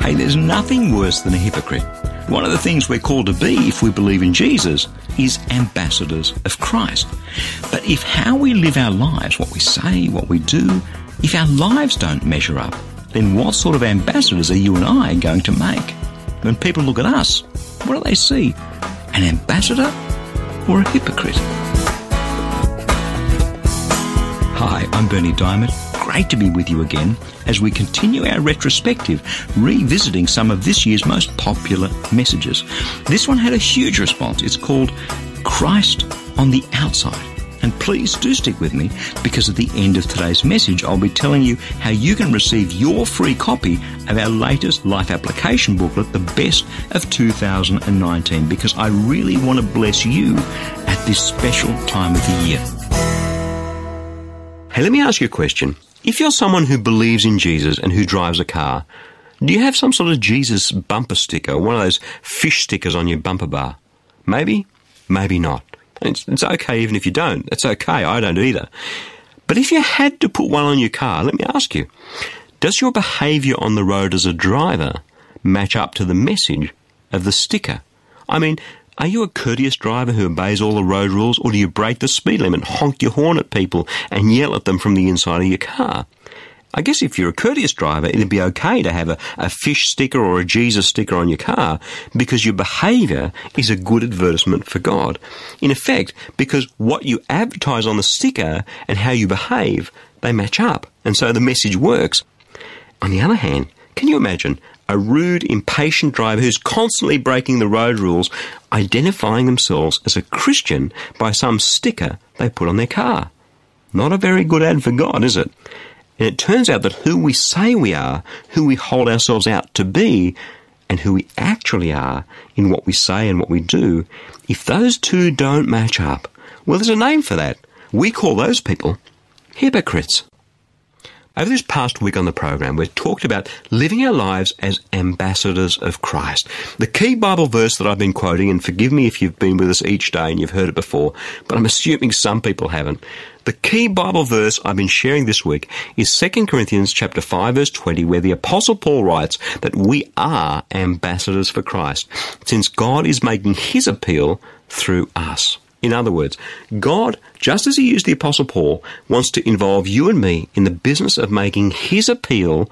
Hey, there's nothing worse than a hypocrite. One of the things we're called to be if we believe in Jesus is ambassadors of Christ. But if how we live our lives, what we say, what we do, if our lives don't measure up, then what sort of ambassadors are you and I going to make? When people look at us, what do they see? An ambassador or a hypocrite? Hi, I'm Berni Dymet. Great to be with you again as we continue our retrospective, revisiting some of this year's most popular messages. This one had a huge response. It's called Christ on the Outside. And please do stick with me because at the end of today's message, I'll be telling you how you can receive your free copy of our latest life application booklet, The Best of 2019, because I really want to bless you at this special time of the year. Hey, let me ask you a question. If you're someone who believes in Jesus and who drives a car, do you have some sort of Jesus bumper sticker, one of those fish stickers on your bumper bar? Maybe, maybe not. It's, it's okay even if you don't. It's okay, I don't either. But if you had to put one on your car, let me ask you, does your behaviour on the road as a driver match up to the message of the sticker? I mean, are you a courteous driver who obeys all the road rules, or do you break the speed limit, honk your horn at people, and yell at them from the inside of your car? I guess if you're a courteous driver, it'd be okay to have a, a fish sticker or a Jesus sticker on your car because your behaviour is a good advertisement for God. In effect, because what you advertise on the sticker and how you behave, they match up. And so the message works. On the other hand, can you imagine a rude, impatient driver who's constantly breaking the road rules, identifying themselves as a Christian by some sticker they put on their car. Not a very good ad for God, is it? And it turns out that who we say we are, who we hold ourselves out to be, and who we actually are in what we say and what we do, if those two don't match up, well, there's a name for that. We call those people hypocrites. Over this past week on the program, we've talked about living our lives as ambassadors of Christ. The key Bible verse that I've been quoting, and forgive me if you've been with us each day and you've heard it before, but I'm assuming some people haven't. The key Bible verse I've been sharing this week is 2 Corinthians chapter 5 verse 20 where the apostle Paul writes that we are ambassadors for Christ since God is making his appeal through us. In other words, God, just as He used the Apostle Paul, wants to involve you and me in the business of making His appeal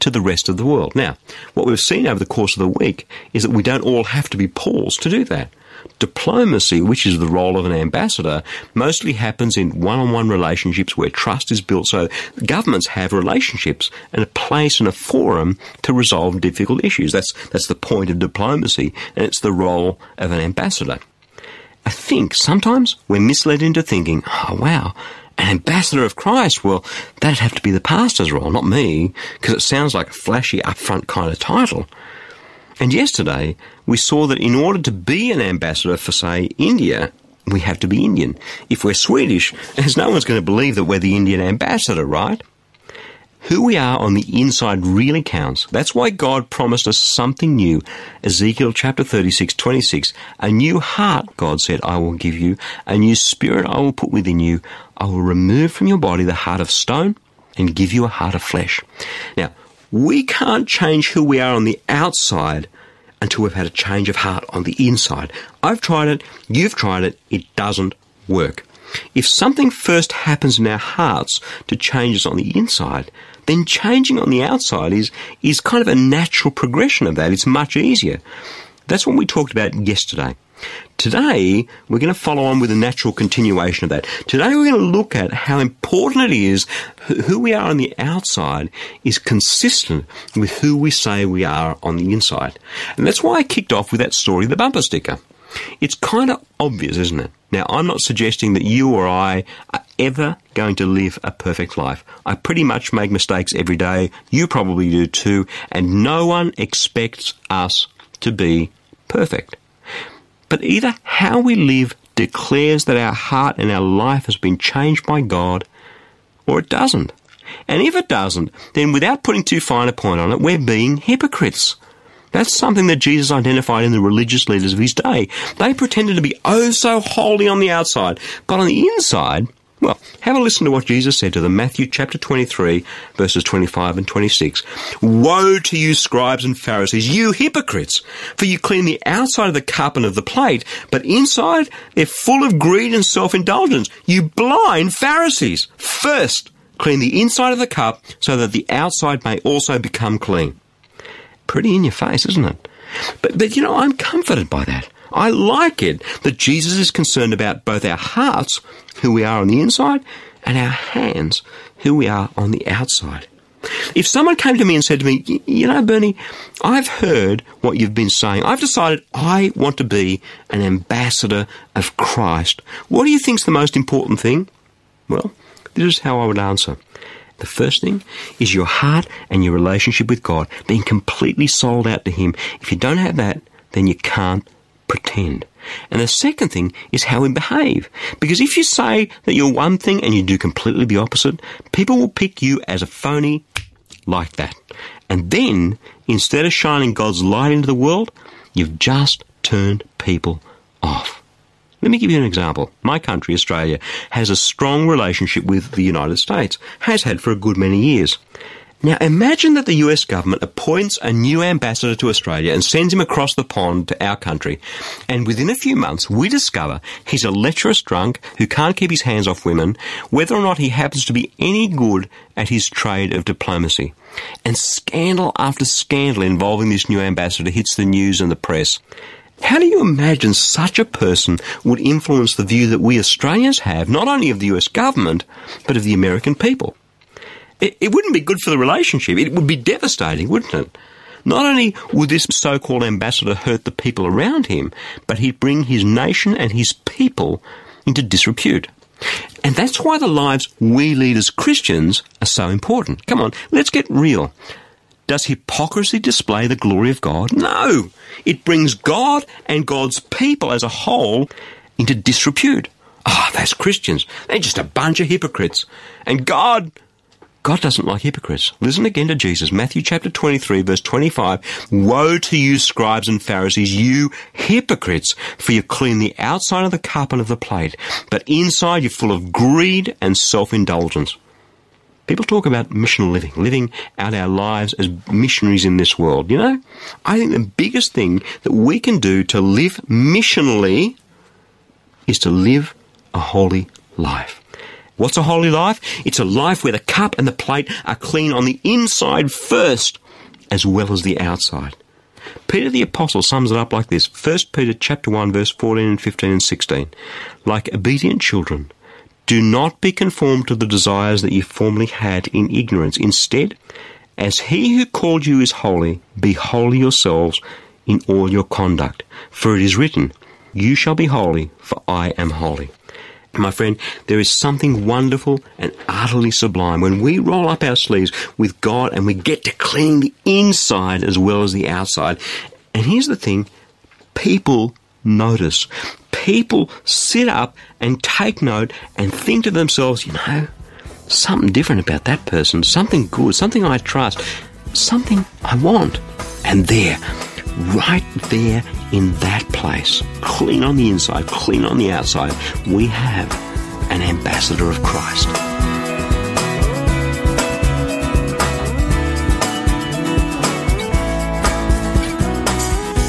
to the rest of the world. Now, what we've seen over the course of the week is that we don't all have to be Pauls to do that. Diplomacy, which is the role of an ambassador, mostly happens in one on one relationships where trust is built. So governments have relationships and a place and a forum to resolve difficult issues. That's, that's the point of diplomacy, and it's the role of an ambassador. I think sometimes we're misled into thinking, oh wow, an ambassador of Christ, well, that'd have to be the pastor's role, not me, because it sounds like a flashy, upfront kind of title. And yesterday, we saw that in order to be an ambassador for, say, India, we have to be Indian. If we're Swedish, there's no one's going to believe that we're the Indian ambassador, right? Who we are on the inside really counts. That's why God promised us something new. Ezekiel chapter 36, 26. A new heart, God said, I will give you. A new spirit I will put within you. I will remove from your body the heart of stone and give you a heart of flesh. Now, we can't change who we are on the outside until we've had a change of heart on the inside. I've tried it. You've tried it. It doesn't work. If something first happens in our hearts to change us on the inside, then changing on the outside is, is kind of a natural progression of that. It's much easier. That's what we talked about yesterday. Today, we're going to follow on with a natural continuation of that. Today, we're going to look at how important it is who we are on the outside is consistent with who we say we are on the inside. And that's why I kicked off with that story, the bumper sticker. It's kind of obvious, isn't it? Now, I'm not suggesting that you or I are ever going to live a perfect life. I pretty much make mistakes every day. You probably do too. And no one expects us to be perfect. But either how we live declares that our heart and our life has been changed by God, or it doesn't. And if it doesn't, then without putting too fine a point on it, we're being hypocrites. That's something that Jesus identified in the religious leaders of his day. They pretended to be oh so holy on the outside, but on the inside, well, have a listen to what Jesus said to them, Matthew chapter 23, verses 25 and 26. Woe to you, scribes and Pharisees, you hypocrites! For you clean the outside of the cup and of the plate, but inside they're full of greed and self-indulgence. You blind Pharisees! First, clean the inside of the cup so that the outside may also become clean. Pretty in your face, isn't it? But, but you know, I'm comforted by that. I like it that Jesus is concerned about both our hearts, who we are on the inside, and our hands, who we are on the outside. If someone came to me and said to me, you know, Berni, I've heard what you've been saying. I've decided I want to be an ambassador of Christ. What do you think's the most important thing? Well, this is how I would answer. The first thing is your heart and your relationship with God, being completely sold out to Him. If you don't have that, then you can't pretend. And the second thing is how we behave. Because if you say that you're one thing and you do completely the opposite, people will pick you as a phony like that. And then, instead of shining God's light into the world, you've just turned people off. Let me give you an example. My country, Australia, has a strong relationship with the United States, has had for a good many years. Now imagine that the US government appoints a new ambassador to Australia and sends him across the pond to our country. And within a few months, we discover he's a lecherous drunk who can't keep his hands off women, whether or not he happens to be any good at his trade of diplomacy. And scandal after scandal involving this new ambassador hits the news and the press. How do you imagine such a person would influence the view that we Australians have, not only of the US government, but of the American people? it, it wouldn't be good for the relationship. It would be devastating, wouldn't it? Not only would this so called ambassador hurt the people around him, but he'd bring his nation and his people into disrepute. And that's why the lives we lead as Christians are so important. Come on, let's get real. Does hypocrisy display the glory of God? No. It brings God and God's people as a whole into disrepute. Ah, oh, those Christians, they're just a bunch of hypocrites. And God God doesn't like hypocrites. Listen again to Jesus, Matthew chapter 23 verse 25. Woe to you scribes and Pharisees, you hypocrites, for you clean the outside of the cup and of the plate, but inside you're full of greed and self-indulgence. People talk about missional living, living out our lives as missionaries in this world. You know, I think the biggest thing that we can do to live missionally is to live a holy life. What's a holy life? It's a life where the cup and the plate are clean on the inside first, as well as the outside. Peter the Apostle sums it up like this 1 Peter chapter 1 verse 14 and 15 and 16. Like obedient children, do not be conformed to the desires that you formerly had in ignorance. Instead, as he who called you is holy, be holy yourselves in all your conduct. For it is written, You shall be holy, for I am holy. My friend, there is something wonderful and utterly sublime when we roll up our sleeves with God and we get to clean the inside as well as the outside. And here's the thing people notice. People sit up and take note and think to themselves, you know, something different about that person, something good, something I trust, something I want. And there, right there in that place, clean on the inside, clean on the outside, we have an ambassador of Christ.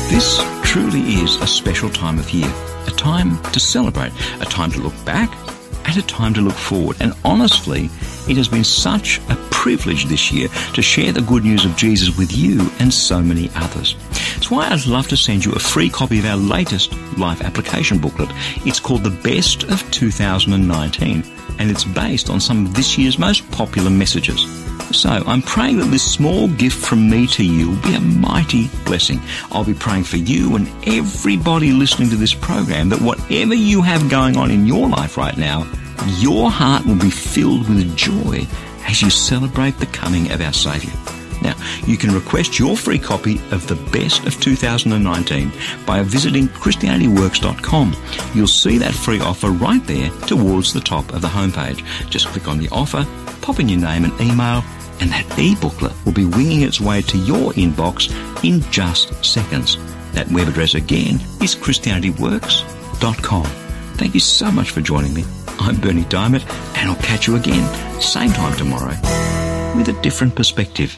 This truly is a special time of year, time to celebrate, a time to look back, and a time to look forward. And honestly, it has been such a privilege this year to share the good news of Jesus with you and so many others. That's why I'd love to send you a free copy of our latest life application booklet. It's called The Best of 2019 and it's based on some of this year's most popular messages. So I'm praying that this small gift from me to you will be a mighty blessing. I'll be praying for you and everybody listening to this program that whatever you have going on in your life right now, your heart will be filled with joy as you celebrate the coming of our Saviour. Now, you can request your free copy of the best of 2019 by visiting ChristianityWorks.com. You'll see that free offer right there towards the top of the homepage. Just click on the offer, pop in your name and email, and that e-booklet will be winging its way to your inbox in just seconds. That web address again is ChristianityWorks.com. Thank you so much for joining me. I'm Berni Dymet, and I'll catch you again, same time tomorrow, with a different perspective.